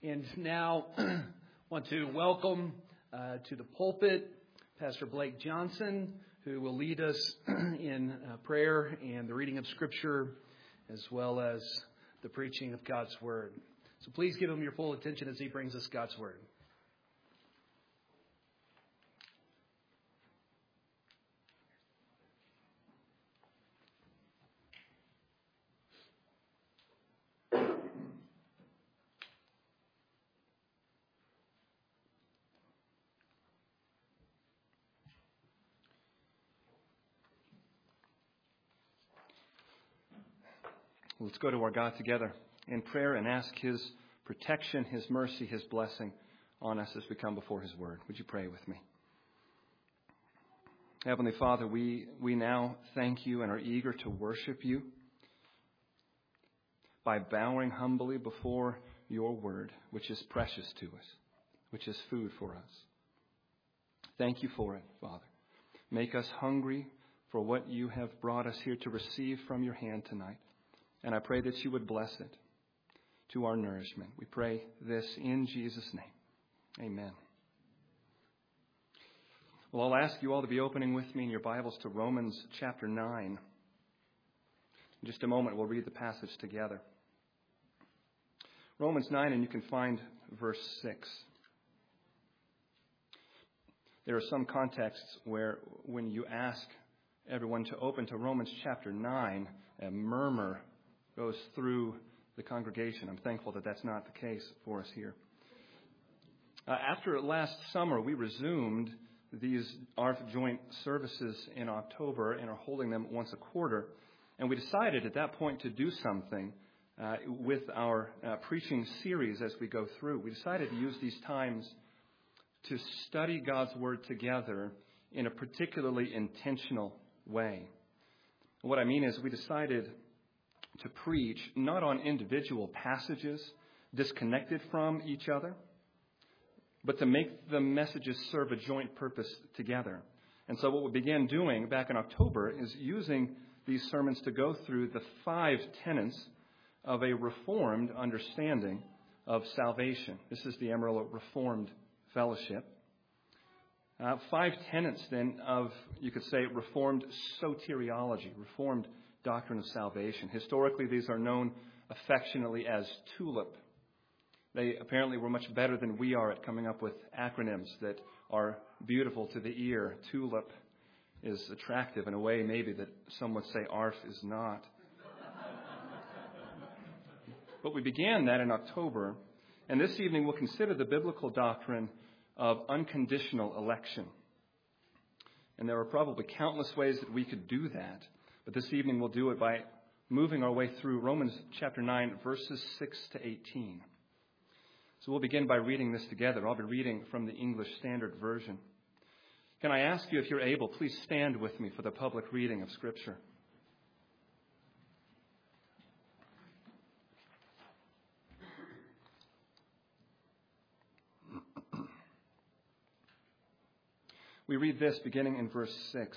And now, want to welcome uh, to the pulpit Pastor Blake Johnson, who will lead us in uh, prayer and the reading of Scripture, as well as the preaching of God's Word. So please give him your full attention as he brings us God's Word. Let's go to our God together in prayer and ask His protection, His mercy, His blessing on us as we come before His Word. Would you pray with me? Heavenly Father, we, we now thank you and are eager to worship you by bowing humbly before your Word, which is precious to us, which is food for us. Thank you for it, Father. Make us hungry for what you have brought us here to receive from your hand tonight. And I pray that you would bless it to our nourishment. We pray this in Jesus' name. Amen. Well, I'll ask you all to be opening with me in your Bibles to Romans chapter 9. In just a moment, we'll read the passage together. Romans 9, and you can find verse 6. There are some contexts where, when you ask everyone to open to Romans chapter 9, a murmur goes through the congregation. I'm thankful that that's not the case for us here. Uh, after last summer, we resumed these ARF joint services in October and are holding them once a quarter. And we decided at that point to do something uh, with our uh, preaching series as we go through. We decided to use these times to study God's Word together in a particularly intentional way. What I mean is, we decided to preach not on individual passages disconnected from each other, but to make the messages serve a joint purpose together. And so, what we began doing back in October is using these sermons to go through the five tenets of a reformed understanding of salvation. This is the Amarillo Reformed Fellowship. Uh, five tenets, then, of, you could say, reformed soteriology, reformed doctrine of salvation. Historically, these are known affectionately as TULIP. They apparently were much better than we are at coming up with acronyms that are beautiful to the ear. TULIP is attractive in a way, maybe, that some would say ARF is not. but we began that in October, and this evening we'll consider the biblical doctrine of unconditional election. And there are probably countless ways that we could do that. But this evening we'll do it by moving our way through Romans chapter 9, verses 6 to 18. So we'll begin by reading this together. I'll be reading from the English Standard Version. Can I ask you, if you're able, please stand with me for the public reading of Scripture? We read this beginning in verse 6.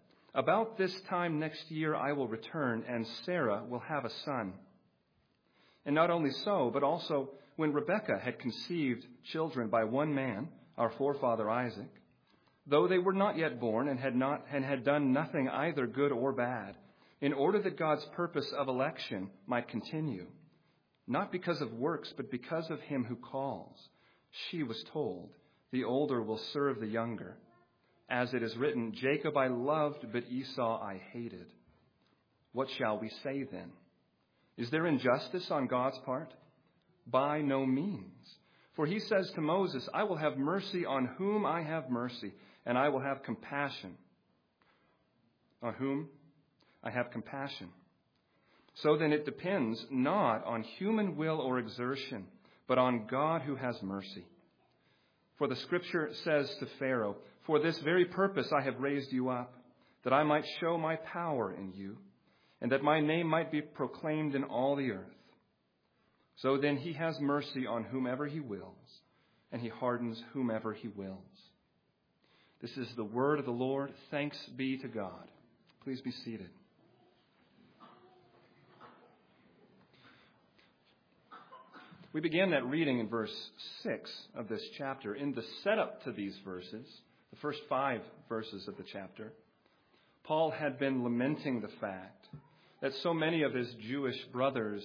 About this time next year I will return, and Sarah will have a son. And not only so, but also when Rebekah had conceived children by one man, our forefather Isaac, though they were not yet born and had not and had done nothing either good or bad, in order that God's purpose of election might continue, not because of works, but because of him who calls, she was told, the older will serve the younger as it is written, Jacob I loved, but Esau I hated. What shall we say then? Is there injustice on God's part? By no means. For he says to Moses, I will have mercy on whom I have mercy, and I will have compassion. On whom I have compassion. So then it depends not on human will or exertion, but on God who has mercy. For the scripture says to Pharaoh, For this very purpose I have raised you up, that I might show my power in you, and that my name might be proclaimed in all the earth. So then he has mercy on whomever he wills, and he hardens whomever he wills. This is the word of the Lord. Thanks be to God. Please be seated. We began that reading in verse 6 of this chapter. In the setup to these verses, the first five verses of the chapter, Paul had been lamenting the fact that so many of his Jewish brothers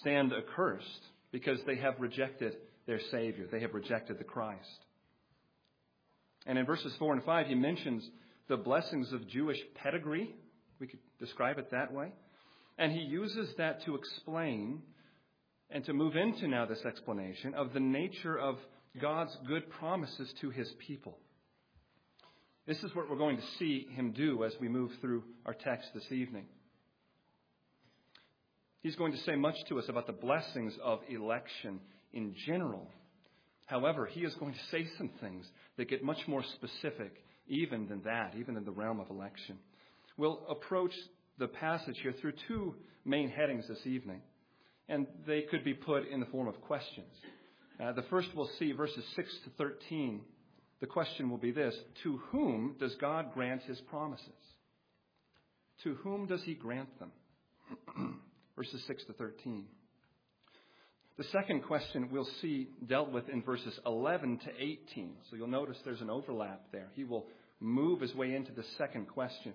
stand accursed because they have rejected their Savior. They have rejected the Christ. And in verses 4 and 5, he mentions the blessings of Jewish pedigree. We could describe it that way. And he uses that to explain and to move into now this explanation of the nature of God's good promises to his people. This is what we're going to see him do as we move through our text this evening. He's going to say much to us about the blessings of election in general. However, he is going to say some things that get much more specific even than that, even in the realm of election. We'll approach the passage here through two main headings this evening and they could be put in the form of questions. Uh, the first we'll see, verses 6 to 13. The question will be this To whom does God grant his promises? To whom does he grant them? verses 6 to 13. The second question we'll see dealt with in verses 11 to 18. So you'll notice there's an overlap there. He will move his way into the second question.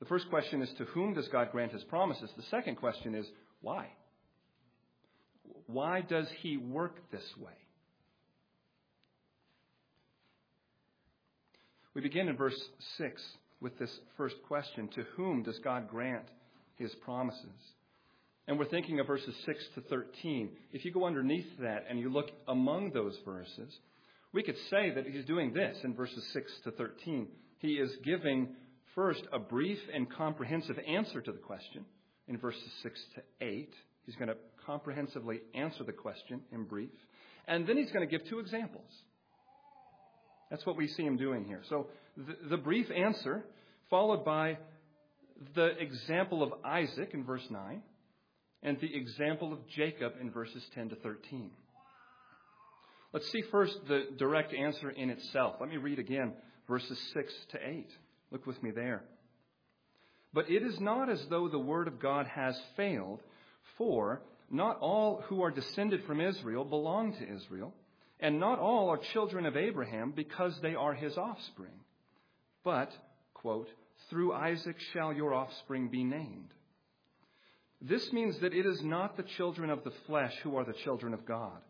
The first question is to whom does God grant his promises? The second question is why? Why does he work this way? We begin in verse 6 with this first question To whom does God grant his promises? And we're thinking of verses 6 to 13. If you go underneath that and you look among those verses, we could say that he's doing this in verses 6 to 13. He is giving first a brief and comprehensive answer to the question in verses 6 to 8. He's going to comprehensively answer the question in brief. And then he's going to give two examples. That's what we see him doing here. So the, the brief answer, followed by the example of Isaac in verse 9, and the example of Jacob in verses 10 to 13. Let's see first the direct answer in itself. Let me read again verses 6 to 8. Look with me there. But it is not as though the word of God has failed, for not all who are descended from Israel belong to Israel, and not all are children of Abraham because they are his offspring. But, quote, through Isaac shall your offspring be named. This means that it is not the children of the flesh who are the children of God,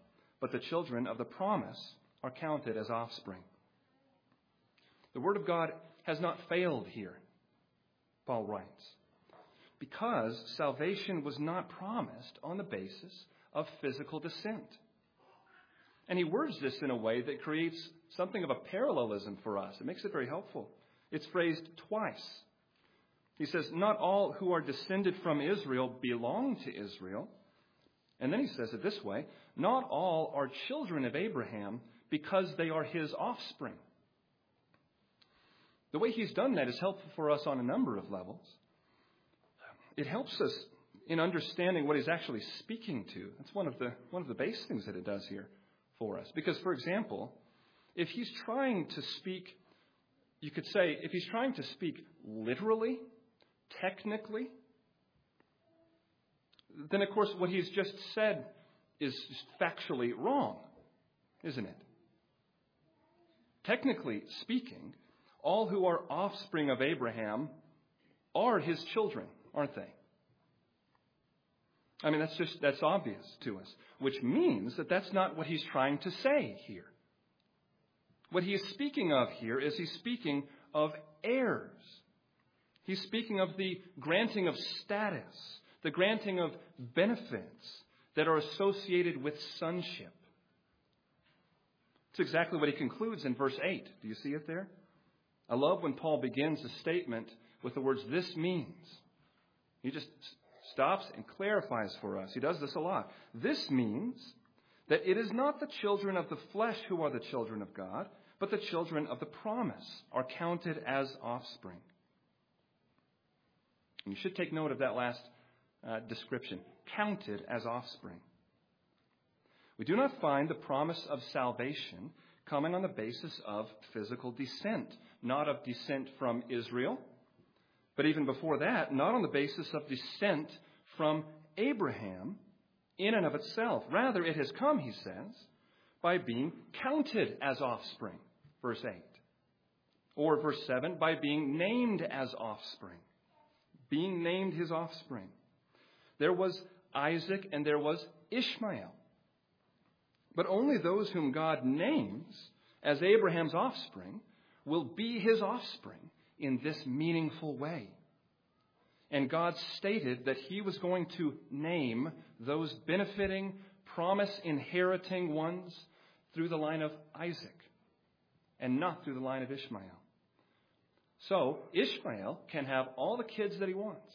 but the children of the promise are counted as offspring. The Word of God has not failed here. Paul writes, because salvation was not promised on the basis of physical descent. And he words this in a way that creates something of a parallelism for us. It makes it very helpful. It's phrased twice. He says, Not all who are descended from Israel belong to Israel. And then he says it this way Not all are children of Abraham because they are his offspring. The way he's done that is helpful for us on a number of levels. It helps us in understanding what he's actually speaking to. That's one of the, one of the base things that it does here for us. Because, for example, if he's trying to speak, you could say, if he's trying to speak literally, technically, then of course what he's just said is factually wrong, isn't it? Technically speaking, all who are offspring of Abraham are his children, aren't they? I mean, that's just, that's obvious to us, which means that that's not what he's trying to say here. What he is speaking of here is he's speaking of heirs. He's speaking of the granting of status, the granting of benefits that are associated with sonship. It's exactly what he concludes in verse 8. Do you see it there? I love when Paul begins a statement with the words, this means. He just stops and clarifies for us. He does this a lot. This means that it is not the children of the flesh who are the children of God, but the children of the promise are counted as offspring. And you should take note of that last uh, description counted as offspring. We do not find the promise of salvation coming on the basis of physical descent, not of descent from Israel, but even before that, not on the basis of descent from Abraham in and of itself. Rather, it has come, he says, by being counted as offspring, verse 8. Or verse 7, by being named as offspring. Being named his offspring. There was Isaac and there was Ishmael. But only those whom God names as Abraham's offspring will be his offspring in this meaningful way. And God stated that he was going to name those benefiting, promise inheriting ones through the line of Isaac and not through the line of Ishmael. So, Ishmael can have all the kids that he wants.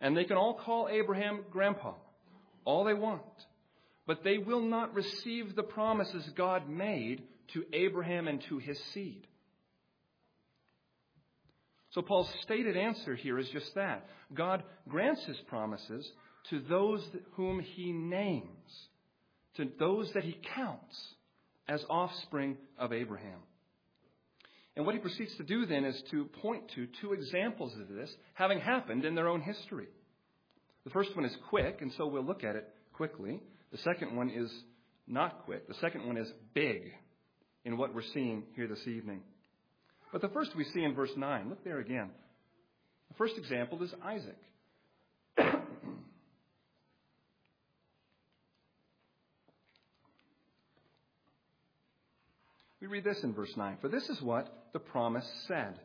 And they can all call Abraham grandpa, all they want but they will not receive the promises God made to Abraham and to his seed. So Paul's stated answer here is just that. God grants his promises to those whom he names, to those that he counts as offspring of Abraham. And what he proceeds to do then is to point to two examples of this having happened in their own history. The first one is quick, and so we'll look at it quickly. The second one is not quick. The second one is big in what we're seeing here this evening. But the first we see in verse 9. Look there again. The first example is Isaac. we read this in verse 9. For this is what the promise said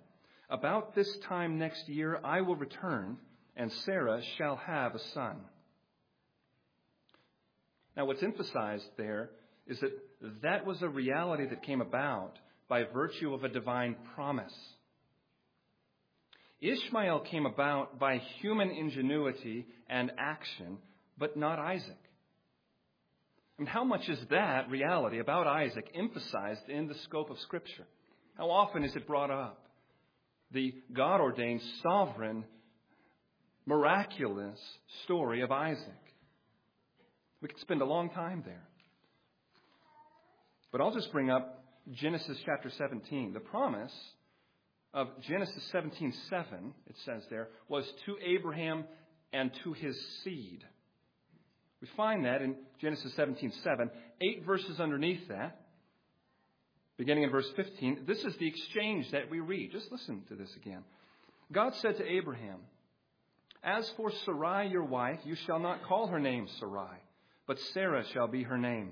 About this time next year I will return, and Sarah shall have a son. Now, what's emphasized there is that that was a reality that came about by virtue of a divine promise. Ishmael came about by human ingenuity and action, but not Isaac. And how much is that reality about Isaac emphasized in the scope of Scripture? How often is it brought up? The God ordained, sovereign, miraculous story of Isaac. We could spend a long time there. But I'll just bring up Genesis chapter 17. The promise of Genesis 17:7, it says there, was to Abraham and to his seed. We find that in Genesis 17:7, eight verses underneath that. Beginning in verse 15, this is the exchange that we read. Just listen to this again. God said to Abraham, As for Sarai, your wife, you shall not call her name Sarai but Sarah shall be her name.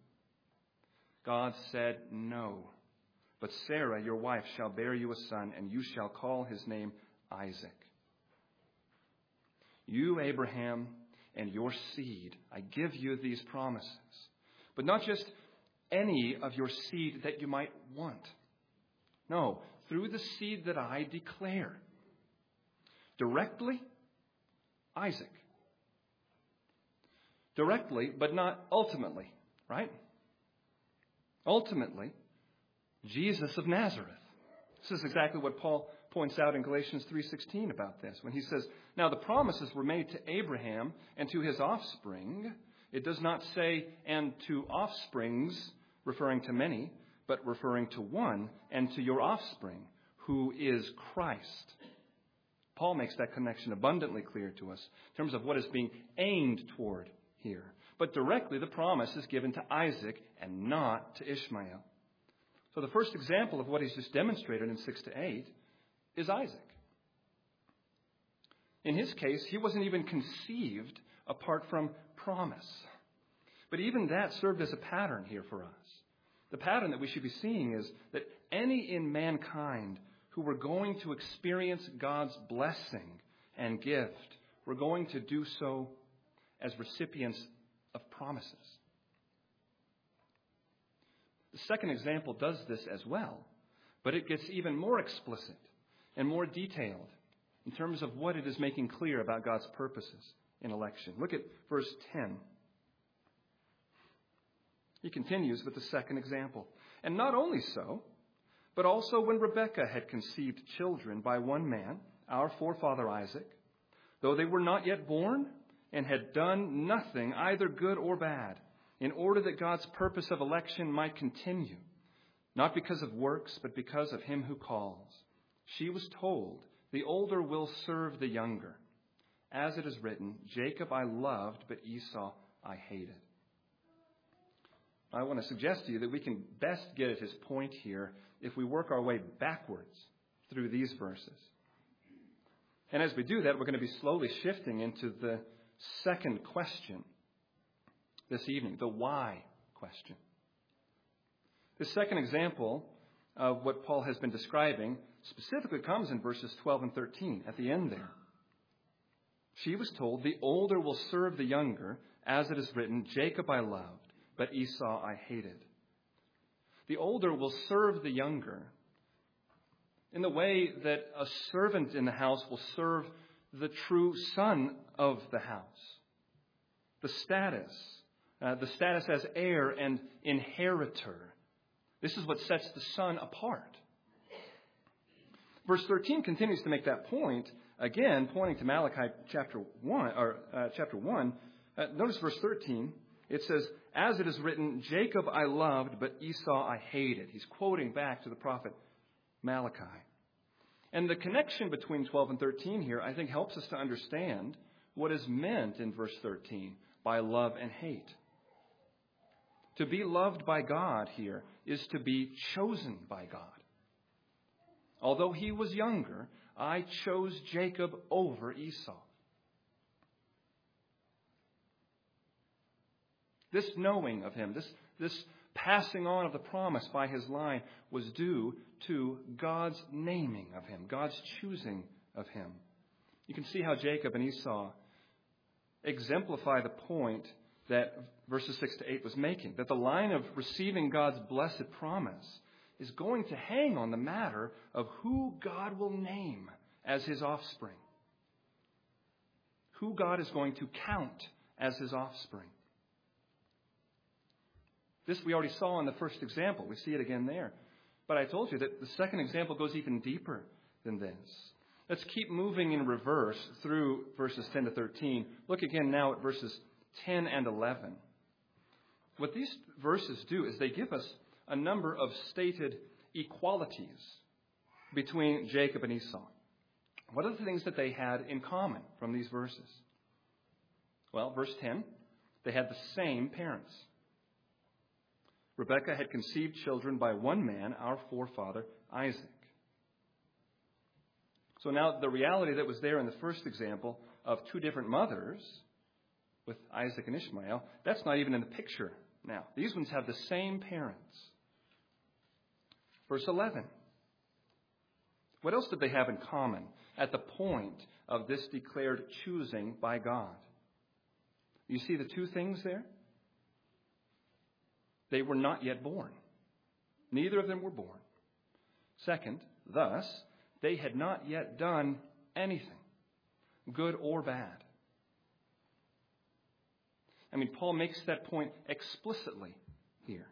God said, No. But Sarah, your wife, shall bear you a son, and you shall call his name Isaac. You, Abraham, and your seed, I give you these promises. But not just any of your seed that you might want. No, through the seed that I declare. Directly, Isaac directly, but not ultimately, right? Ultimately, Jesus of Nazareth. This is exactly what Paul points out in Galatians 3:16 about this when he says, "Now the promises were made to Abraham and to his offspring." It does not say and to offsprings referring to many, but referring to one and to your offspring, who is Christ. Paul makes that connection abundantly clear to us in terms of what is being aimed toward here. But directly, the promise is given to Isaac and not to Ishmael. So the first example of what he's just demonstrated in 6 to 8 is Isaac. In his case, he wasn't even conceived apart from promise. But even that served as a pattern here for us. The pattern that we should be seeing is that any in mankind who were going to experience God's blessing and gift were going to do so as recipients of promises. The second example does this as well, but it gets even more explicit and more detailed in terms of what it is making clear about God's purposes in election. Look at verse 10. He continues with the second example. And not only so, but also when Rebekah had conceived children by one man, our forefather Isaac, though they were not yet born and had done nothing, either good or bad, in order that God's purpose of election might continue, not because of works, but because of him who calls. She was told, The older will serve the younger. As it is written, Jacob I loved, but Esau I hated. I want to suggest to you that we can best get at his point here if we work our way backwards through these verses. And as we do that, we're going to be slowly shifting into the second question this evening the why question. The second example of what Paul has been describing specifically comes in verses 12 and 13 at the end there. She was told, The older will serve the younger, as it is written, Jacob I loved, but Esau I hated. The older will serve the younger in the way that a servant in the house will serve the true son of the house. The status, uh, the status as heir and inheritor. This is what sets the son apart. Verse 13 continues to make that point, again, pointing to Malachi chapter 1, or uh, chapter 1. Uh, notice verse 13. It says, As it is written, Jacob I loved, but Esau I hated. He's quoting back to the prophet Malachi. And the connection between 12 and 13 here, I think, helps us to understand what is meant in verse 13 by love and hate. To be loved by God here is to be chosen by God. Although he was younger, I chose Jacob over Esau. This knowing of him, this, this passing on of the promise by his line, was due to God's naming of him, God's choosing of him. You can see how Jacob and Esau exemplify the point that verses 6 to 8 was making that the line of receiving God's blessed promise is going to hang on the matter of who God will name as his offspring. Who God is going to count as his offspring. This we already saw in the first example. We see it again there. But I told you that the second example goes even deeper than this. Let's keep moving in reverse through verses 10 to 13. Look again now at verses 10 and 11. What these verses do is they give us a number of stated equalities between Jacob and Esau. What are the things that they had in common from these verses? Well, verse 10, they had the same parents. Rebekah had conceived children by one man, our forefather, Isaac. So now the reality that was there in the first example of two different mothers with Isaac and Ishmael, that's not even in the picture now. These ones have the same parents. Verse 11. What else did they have in common at the point of this declared choosing by God? You see the two things there? They were not yet born. Neither of them were born. Second, thus, they had not yet done anything, good or bad. I mean, Paul makes that point explicitly here.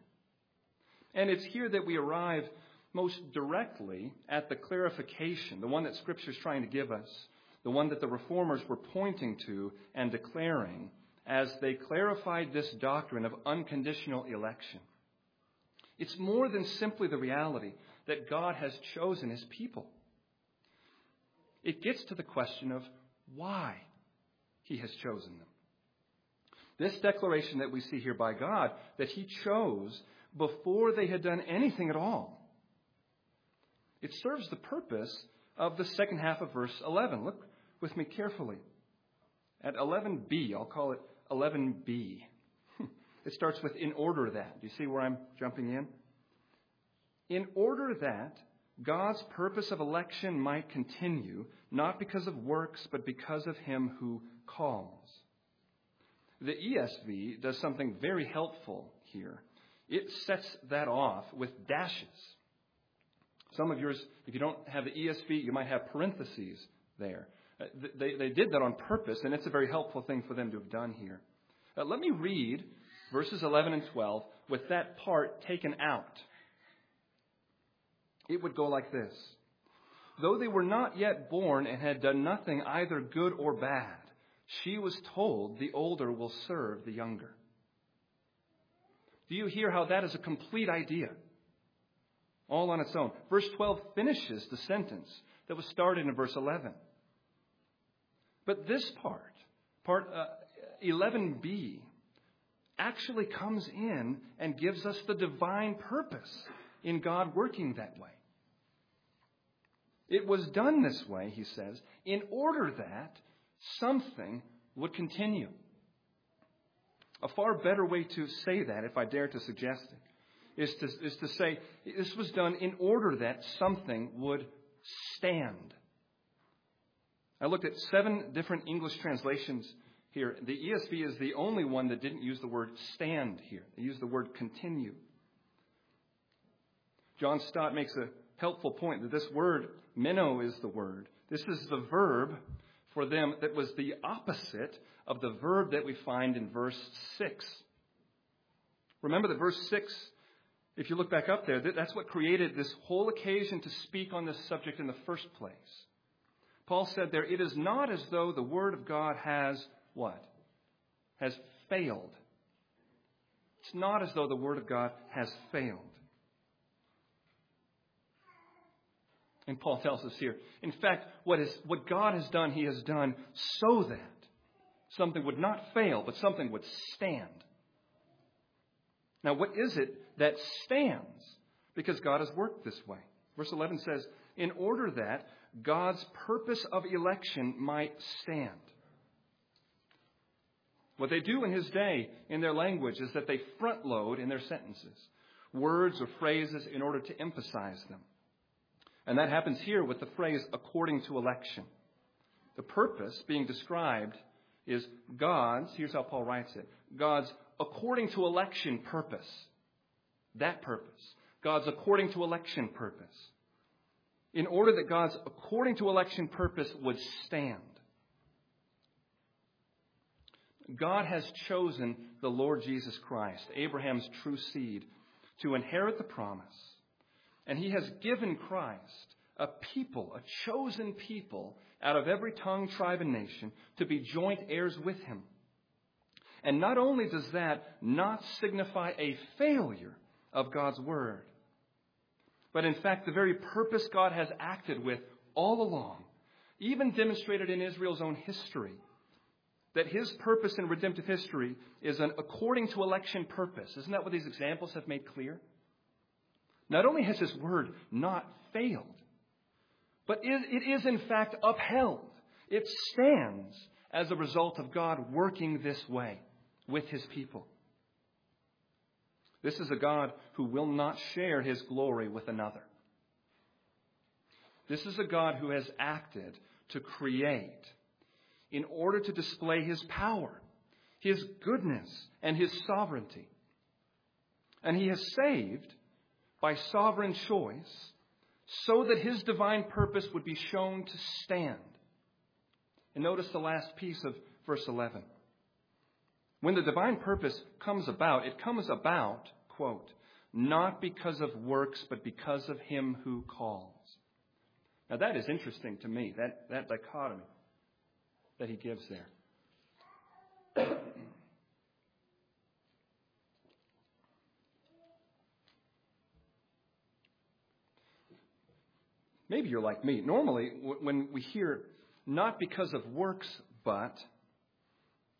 And it's here that we arrive most directly at the clarification, the one that Scripture is trying to give us, the one that the reformers were pointing to and declaring as they clarified this doctrine of unconditional election. It's more than simply the reality that God has chosen his people. It gets to the question of why he has chosen them. This declaration that we see here by God, that he chose before they had done anything at all, it serves the purpose of the second half of verse 11. Look with me carefully. At 11b, I'll call it 11b. It starts with in order that. Do you see where I'm jumping in? In order that God's purpose of election might continue, not because of works, but because of him who calls. The ESV does something very helpful here. It sets that off with dashes. Some of yours, if you don't have the ESV, you might have parentheses there. Uh, they, they did that on purpose, and it's a very helpful thing for them to have done here. Uh, let me read verses 11 and 12 with that part taken out. It would go like this Though they were not yet born and had done nothing either good or bad, she was told the older will serve the younger. Do you hear how that is a complete idea? All on its own. Verse 12 finishes the sentence that was started in verse 11. But this part, part uh, 11b, actually comes in and gives us the divine purpose in God working that way. It was done this way, he says, in order that something would continue. A far better way to say that, if I dare to suggest it, is to, is to say this was done in order that something would stand. I looked at seven different English translations here. The ESV is the only one that didn't use the word stand here, they used the word continue. John Stott makes a helpful point that this word, meno, is the word. This is the verb for them that was the opposite of the verb that we find in verse 6. Remember that verse 6, if you look back up there, that's what created this whole occasion to speak on this subject in the first place. Paul said there, it is not as though the word of God has what? Has failed. It's not as though the word of God has failed. And Paul tells us here. In fact, what, is, what God has done, he has done so that something would not fail, but something would stand. Now, what is it that stands? Because God has worked this way. Verse 11 says, in order that God's purpose of election might stand. What they do in his day in their language is that they front load in their sentences words or phrases in order to emphasize them. And that happens here with the phrase according to election. The purpose being described is God's, here's how Paul writes it God's according to election purpose. That purpose. God's according to election purpose. In order that God's according to election purpose would stand. God has chosen the Lord Jesus Christ, Abraham's true seed, to inherit the promise and he has given Christ a people, a chosen people out of every tongue, tribe, and nation to be joint heirs with him. And not only does that not signify a failure of God's word, but in fact, the very purpose God has acted with all along, even demonstrated in Israel's own history, that his purpose in redemptive history is an according to election purpose. Isn't that what these examples have made clear? Not only has his word not failed, but it is in fact upheld. It stands as a result of God working this way with his people. This is a God who will not share his glory with another. This is a God who has acted to create in order to display his power, his goodness, and his sovereignty. And he has saved by sovereign choice so that his divine purpose would be shown to stand. And notice the last piece of verse 11. When the divine purpose comes about, it comes about, quote, not because of works, but because of him who calls. Now that is interesting to me, that, that dichotomy that he gives there. Maybe you're like me. Normally, when we hear not because of works, but,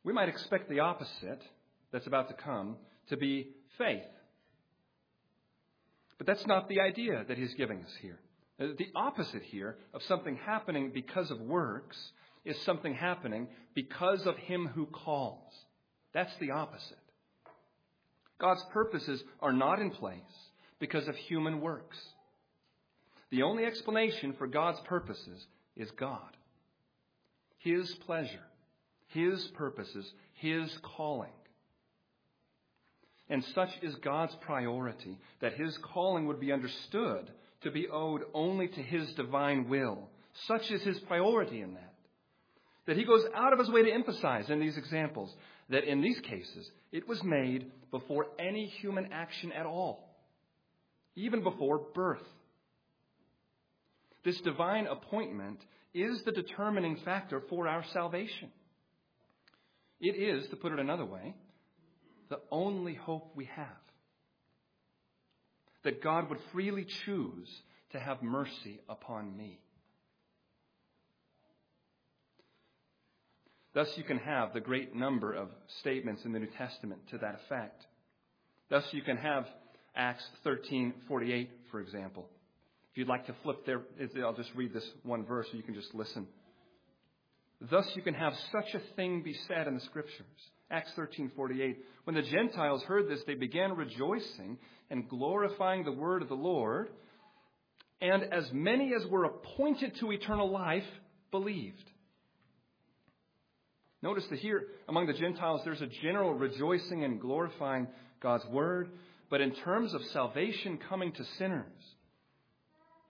we might expect the opposite that's about to come to be faith. But that's not the idea that he's giving us here. Uh, the opposite here of something happening because of works is something happening because of him who calls. That's the opposite. God's purposes are not in place because of human works. The only explanation for God's purposes is God. His pleasure, His purposes, His calling. And such is God's priority that His calling would be understood to be owed only to His divine will. Such is His priority in that. That He goes out of His way to emphasize in these examples that in these cases it was made before any human action at all, even before birth. This divine appointment is the determining factor for our salvation. It is, to put it another way, the only hope we have. That God would freely choose to have mercy upon me. Thus, you can have the great number of statements in the New Testament to that effect. Thus, you can have Acts 13:48, for example. If you'd like to flip there, I'll just read this one verse so you can just listen. Thus you can have such a thing be said in the scriptures. Acts 13:48 When the Gentiles heard this they began rejoicing and glorifying the word of the Lord and as many as were appointed to eternal life believed. Notice that here among the Gentiles there's a general rejoicing and glorifying God's word, but in terms of salvation coming to sinners,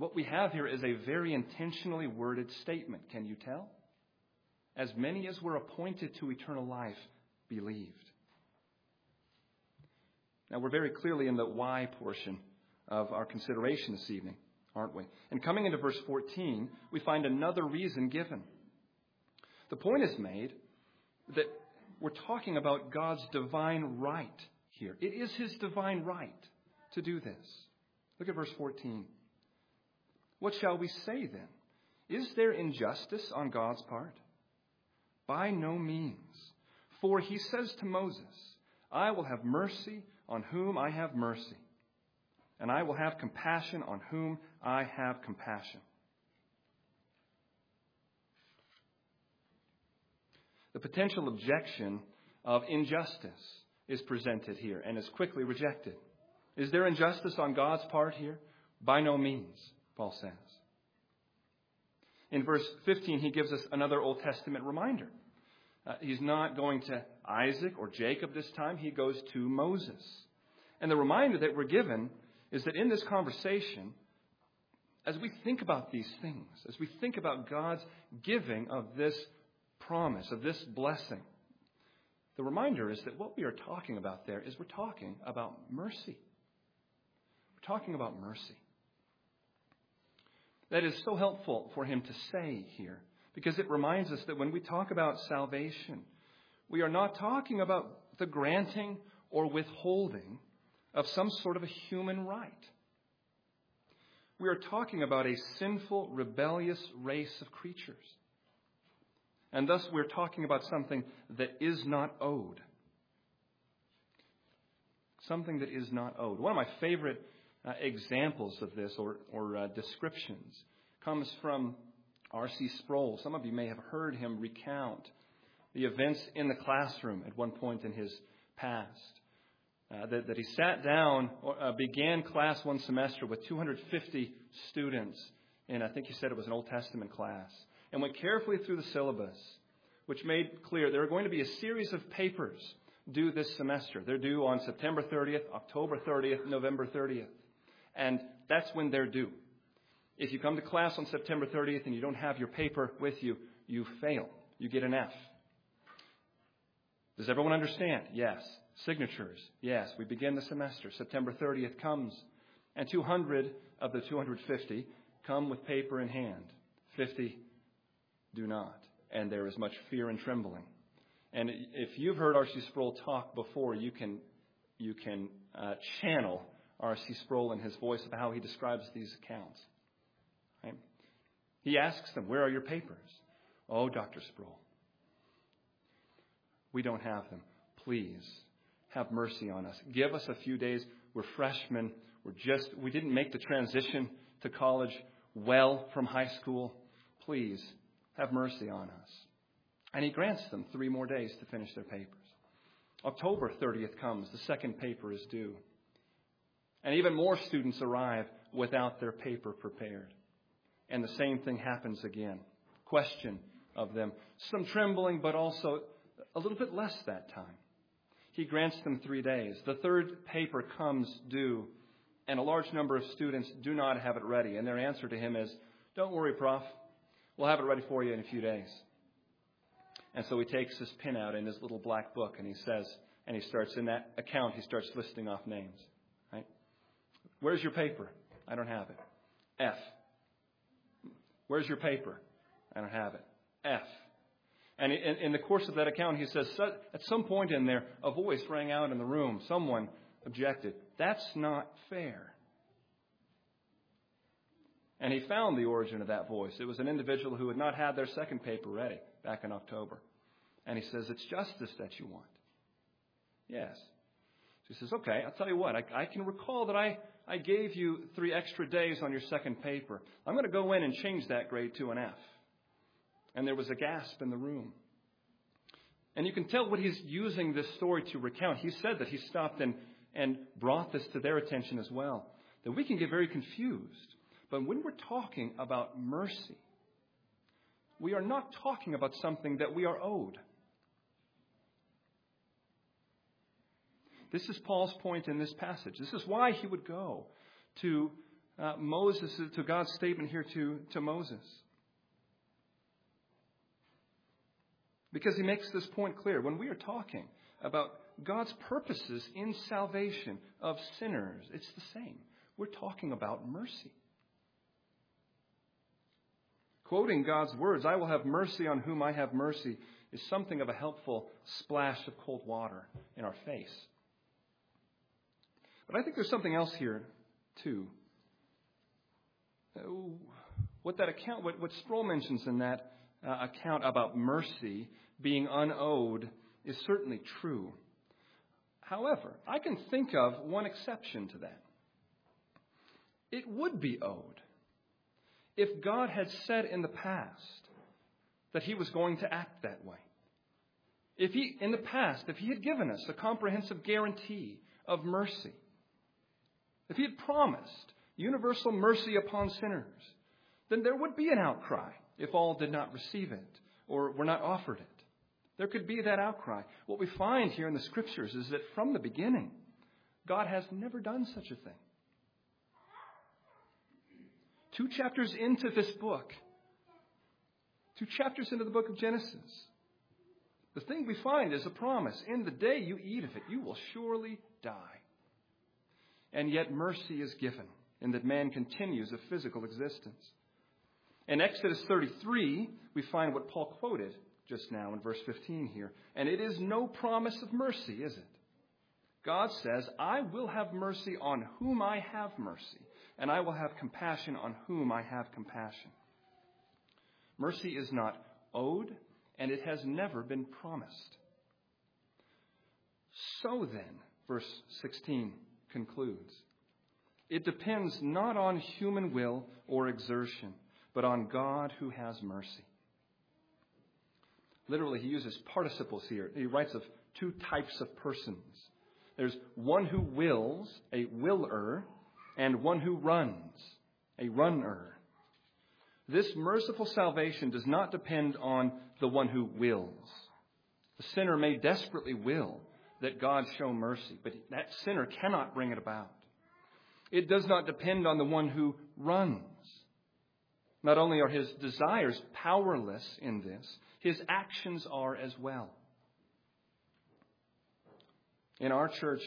what we have here is a very intentionally worded statement. Can you tell? As many as were appointed to eternal life believed. Now, we're very clearly in the why portion of our consideration this evening, aren't we? And coming into verse 14, we find another reason given. The point is made that we're talking about God's divine right here. It is His divine right to do this. Look at verse 14. What shall we say then? Is there injustice on God's part? By no means. For he says to Moses, I will have mercy on whom I have mercy, and I will have compassion on whom I have compassion. The potential objection of injustice is presented here and is quickly rejected. Is there injustice on God's part here? By no means. Paul says. In verse 15, he gives us another Old Testament reminder. Uh, he's not going to Isaac or Jacob this time, he goes to Moses. And the reminder that we're given is that in this conversation, as we think about these things, as we think about God's giving of this promise, of this blessing, the reminder is that what we are talking about there is we're talking about mercy. We're talking about mercy. That is so helpful for him to say here because it reminds us that when we talk about salvation, we are not talking about the granting or withholding of some sort of a human right. We are talking about a sinful, rebellious race of creatures. And thus we're talking about something that is not owed. Something that is not owed. One of my favorite uh, examples of this or, or uh, descriptions comes from R.C. Sproul. Some of you may have heard him recount the events in the classroom at one point in his past. Uh, that, that, he sat down, uh, began class one semester with 250 students, and I think he said it was an Old Testament class, and went carefully through the syllabus, which made clear there are going to be a series of papers due this semester. They're due on September 30th, October 30th, November 30th. And that's when they're due. If you come to class on September 30th and you don't have your paper with you, you fail. You get an F. Does everyone understand? Yes. Signatures? Yes. We begin the semester. September 30th comes, and 200 of the 250 come with paper in hand. 50 do not. And there is much fear and trembling. And if you've heard R.C. Sproul talk before, you can, you can uh, channel R.C. Sproul in his voice of how he describes these accounts. Right? He asks them, Where are your papers? Oh, Dr. Sproul, we don't have them. Please have mercy on us. Give us a few days. We're freshmen. We're just, we didn't make the transition to college well from high school. Please have mercy on us. And he grants them three more days to finish their papers. October 30th comes, the second paper is due. And even more students arrive without their paper prepared. And the same thing happens again. Question of them. Some trembling, but also a little bit less that time. He grants them three days. The third paper comes due, and a large number of students do not have it ready. And their answer to him is, Don't worry, Prof. We'll have it ready for you in a few days. And so he takes his pin out in his little black book and he says, and he starts in that account, he starts listing off names. Where's your paper? I don't have it. F. Where's your paper? I don't have it. F. And in, in the course of that account, he says, at some point in there, a voice rang out in the room. Someone objected. That's not fair. And he found the origin of that voice. It was an individual who had not had their second paper ready back in October. And he says, It's justice that you want. Yes. So he says, Okay, I'll tell you what. I, I can recall that I, I gave you three extra days on your second paper. I'm going to go in and change that grade to an F. And there was a gasp in the room. And you can tell what he's using this story to recount. He said that he stopped and, and brought this to their attention as well. That we can get very confused but when we're talking about mercy, we are not talking about something that we are owed. This is Paul's point in this passage. This is why he would go to uh, Moses, to God's statement here to, to Moses. Because he makes this point clear. When we are talking about God's purposes in salvation of sinners, it's the same. We're talking about mercy quoting God's words, I will have mercy on whom I have mercy, is something of a helpful splash of cold water in our face. But I think there's something else here, too. Uh, what that account, what, what Sproul mentions in that uh, account about mercy being unowed is certainly true. However, I can think of one exception to that. It would be owed if God had said in the past that he was going to act that way. If he, in the past, if he had given us a comprehensive guarantee of mercy, if he had promised universal mercy upon sinners, then there would be an outcry if all did not receive it or were not offered it. There could be that outcry. What we find here in the scriptures is that from the beginning, God has never done such a thing two chapters into this book, two chapters into the book of Genesis, the thing we find is a promise. In the day you eat of it, you will surely die. And yet mercy is given, in that man continues a physical existence. In Exodus 33, we find what Paul quoted just now in verse 15 here. And it is no promise of mercy, is it? God says, I will have mercy on whom I have mercy, and I will have compassion on whom I have compassion. Mercy is not owed, and it has never been promised. So then, verse 16 concludes it depends not on human will or exertion, but on God who has mercy. Literally, he uses participles here. He writes of two types of persons. There's one who wills, a willer, and one who runs, a runner. This merciful salvation does not depend on the one who wills. The sinner may desperately will that God show mercy, but that sinner cannot bring it about. It does not depend on the one who runs. Not only are his desires powerless in this, his actions are as well. In our church,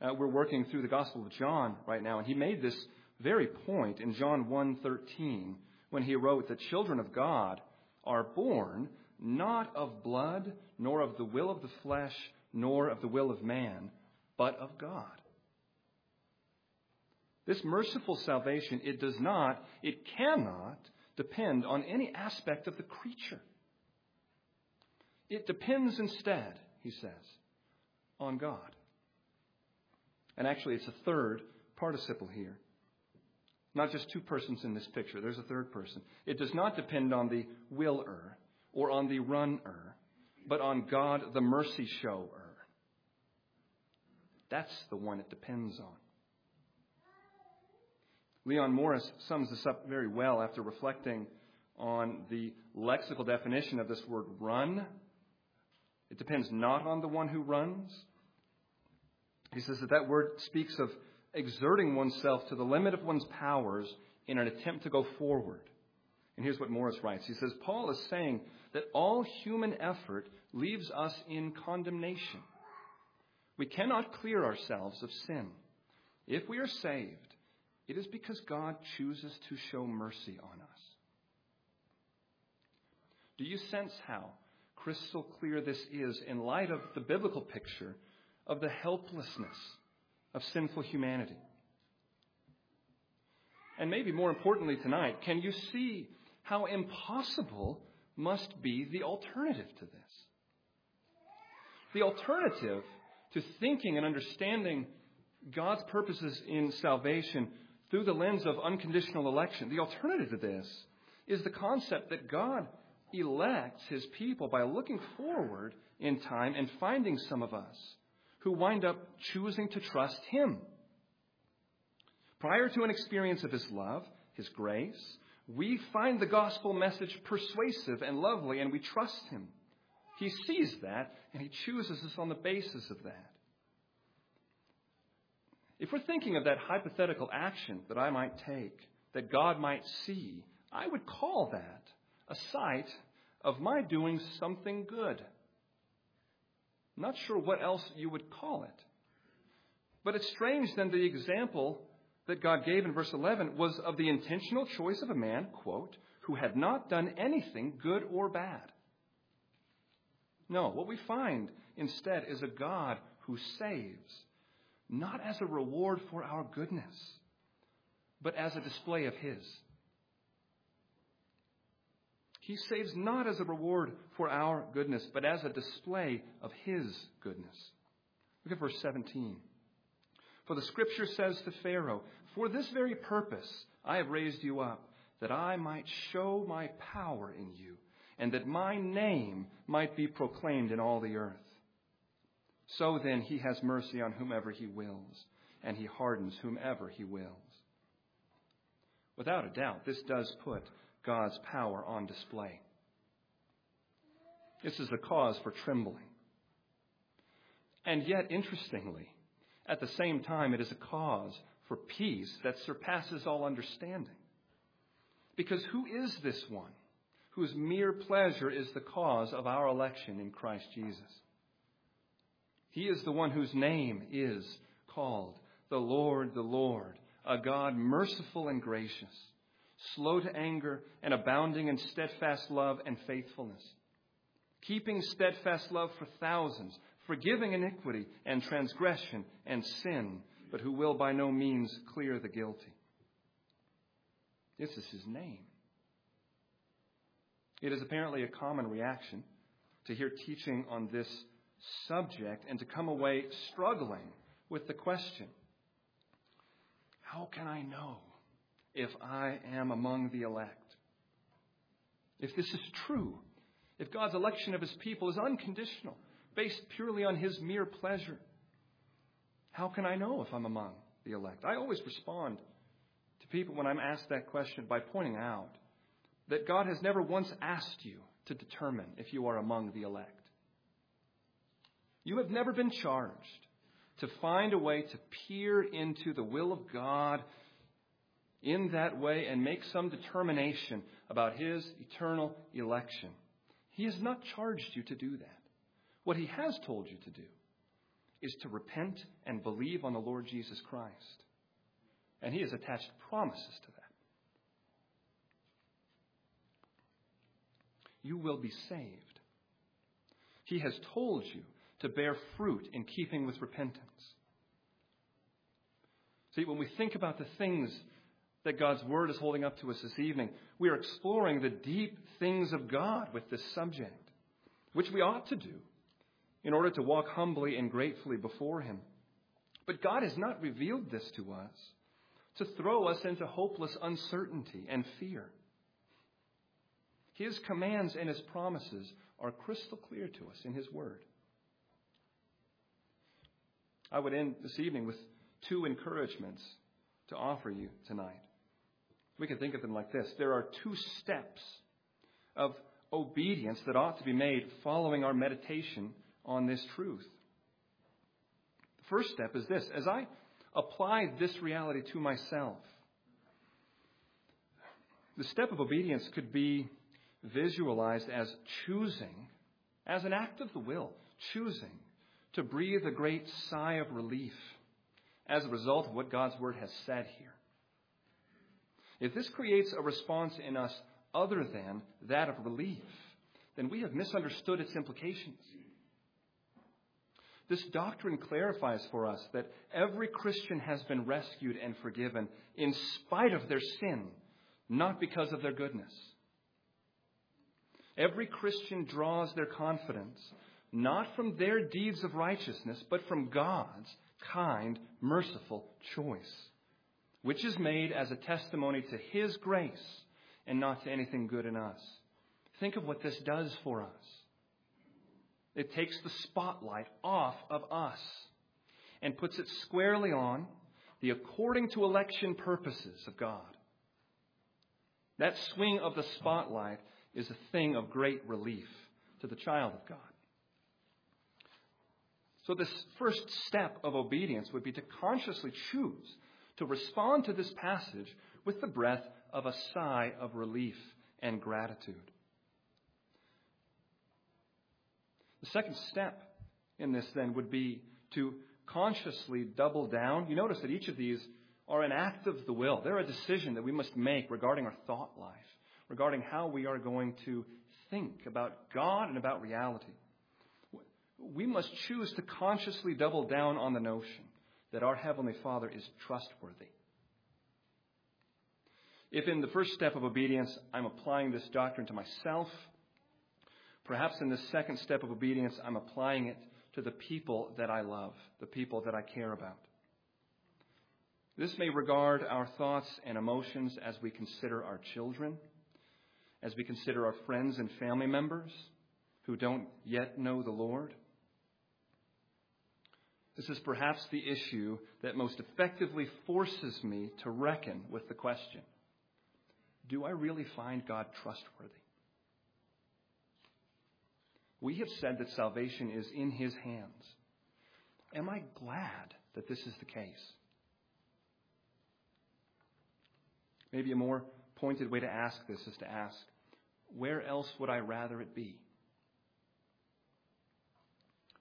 uh, we're working through the Gospel of John right now, and he made this very point in John 1:13 when he wrote that children of God are born not of blood, nor of the will of the flesh, nor of the will of man, but of God. This merciful salvation, it does not, it cannot depend on any aspect of the creature. It depends instead, he says, on God. And actually, it's a third participle here. Not just two persons in this picture, there's a third person. It does not depend on the willer or on the runner, but on God, the mercy shower. That's the one it depends on. Leon Morris sums this up very well after reflecting on the lexical definition of this word run. It depends not on the one who runs. He says that that word speaks of exerting oneself to the limit of one's powers in an attempt to go forward. And here's what Morris writes. He says, Paul is saying that all human effort leaves us in condemnation. We cannot clear ourselves of sin. If we are saved, it is because God chooses to show mercy on us. Do you sense how crystal clear this is in light of the biblical picture of the helplessness of sinful humanity? And maybe more importantly tonight, can you see how impossible must be the alternative to this? The alternative to thinking and understanding God's purposes in salvation through the lens of unconditional election, the alternative to this is the concept that God elects his people by looking forward in time and finding some of us who wind up choosing to trust him. Prior to an experience of his love, his grace, we find the gospel message persuasive and lovely, and we trust him. He sees that, and he chooses us on the basis of that. If we're thinking of that hypothetical action that I might take, that God might see, I would call that a sight of my doing something good. Not sure what else you would call it. But it's strange then the example that God gave in verse 11 was of the intentional choice of a man, quote, who had not done anything good or bad. No, what we find instead is a God who saves, not as a reward for our goodness, but as a display of His. He saves not as a reward for our goodness, but as a display of His goodness. Look at verse 17. For the scripture says to Pharaoh, For this very purpose I have raised you up, that I might show my power in you, and that my name might be proclaimed in all the earth. So then he has mercy on whomever he wills, and he hardens whomever he wills. Without a doubt, this does put God's power on display. This is a cause for trembling. And yet, interestingly, at the same time, it is a cause for peace that surpasses all understanding. Because who is this one whose mere pleasure is the cause of our election in Christ Jesus? He is the one whose name is called the Lord, the Lord, a God merciful and gracious, slow to anger and abounding in steadfast love and faithfulness, keeping steadfast love for thousands forgiving iniquity and transgression and sin, but who will by no means clear the guilty. This is his name. It is apparently a common reaction to hear teaching on this subject and to come away struggling with the question How can I know if I am among the elect? If this is true, if God's election of his people is unconditional, based purely on his mere pleasure. How can I know if I'm among the elect? I always respond to people when I'm asked that question by pointing out that God has never once asked you to determine if you are among the elect. You have never been charged to find a way to peer into the will of God in that way and make some determination about His eternal election. He has not charged you to do that. What he has told you to do is to repent and believe on the Lord Jesus Christ. And he has attached promises to that. You will be saved. He has told you to bear fruit in keeping with repentance. See, when we think about the things that God's Word is holding up to us this evening, we are exploring the deep things of God with this subject, which we ought to do in order to walk humbly and gratefully before Him. But God has not revealed this to us to throw us into hopeless uncertainty and fear. His commands and His promises are crystal clear to us in His Word. I would end this evening with two encouragements to offer you tonight. We can think of them like this there are two steps of obedience that ought to be made following our meditation on this truth. The first step is this as I apply this reality to myself, the step of obedience could be visualized as choosing, as an act of the will, choosing to breathe a great sigh of relief as a result of what God's Word has said here. If this creates a response in us other than that of relief, then we have misunderstood its implications. This doctrine clarifies for us that every Christian has been rescued and forgiven in spite of their sin, not because of their goodness. Every Christian draws their confidence not from their deeds of righteousness, but from God's kind, merciful choice, which is made as a testimony to His grace and not to anything good in us. Think of what this does for us. It takes the spotlight off of us and puts it squarely on the according to election purposes of God. That swing of the spotlight is a thing of great relief to the child of God. So, this first step of obedience would be to consciously choose to respond to this passage with the breath of a sigh of relief and gratitude. The second step in this, then, would be to consciously double down. You notice that each of these are an act of the will. They're a decision that we must make regarding our thought life, regarding how we are going to think about God and about reality we must choose to consciously double down on the notion that our Heavenly Father is trustworthy. If in the first step of obedience I'm applying this doctrine to myself, perhaps in the second step of obedience I'm applying it to the people that I love, the people that I care about. This may regard our thoughts and emotions as we consider our children, as we consider our friends and family members who don't yet know the Lord. This is perhaps the issue that most effectively forces me to reckon with the question Do I really find God trustworthy? We have said that salvation is in His hands. Am I glad that this is the case? Maybe a more pointed way to ask this is to ask, Where else would I rather it be?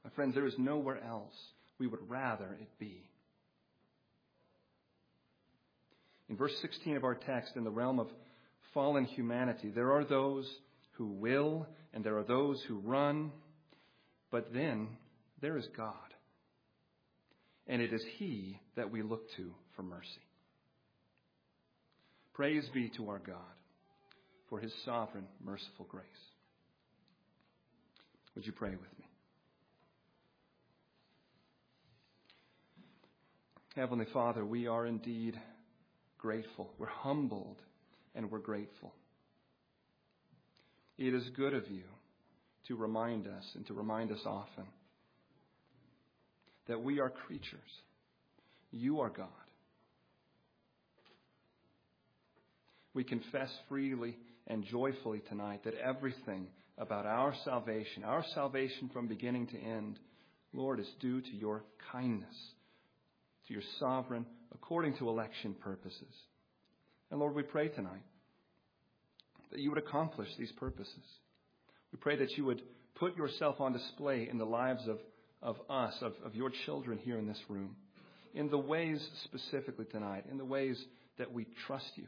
My friends, there is nowhere else we would rather it be. In verse 16 of our text, in the realm of fallen humanity, there are those who will and there are those who run, but then there is God. And it is He that we look to for mercy. Praise be to our God for His sovereign, merciful grace. Would you pray with me? Heavenly Father, we are indeed grateful. We're humbled and we're grateful. It is good of you to remind us and to remind us often that we are creatures. You are God. We confess freely and joyfully tonight that everything about our salvation, our salvation from beginning to end, Lord, is due to your kindness to your sovereign, according to election purposes. And Lord, we pray tonight that you would accomplish these purposes. We pray that you would put yourself on display in the lives of, of us, of, of your children here in this room, in the ways specifically tonight, in the ways that we trust you.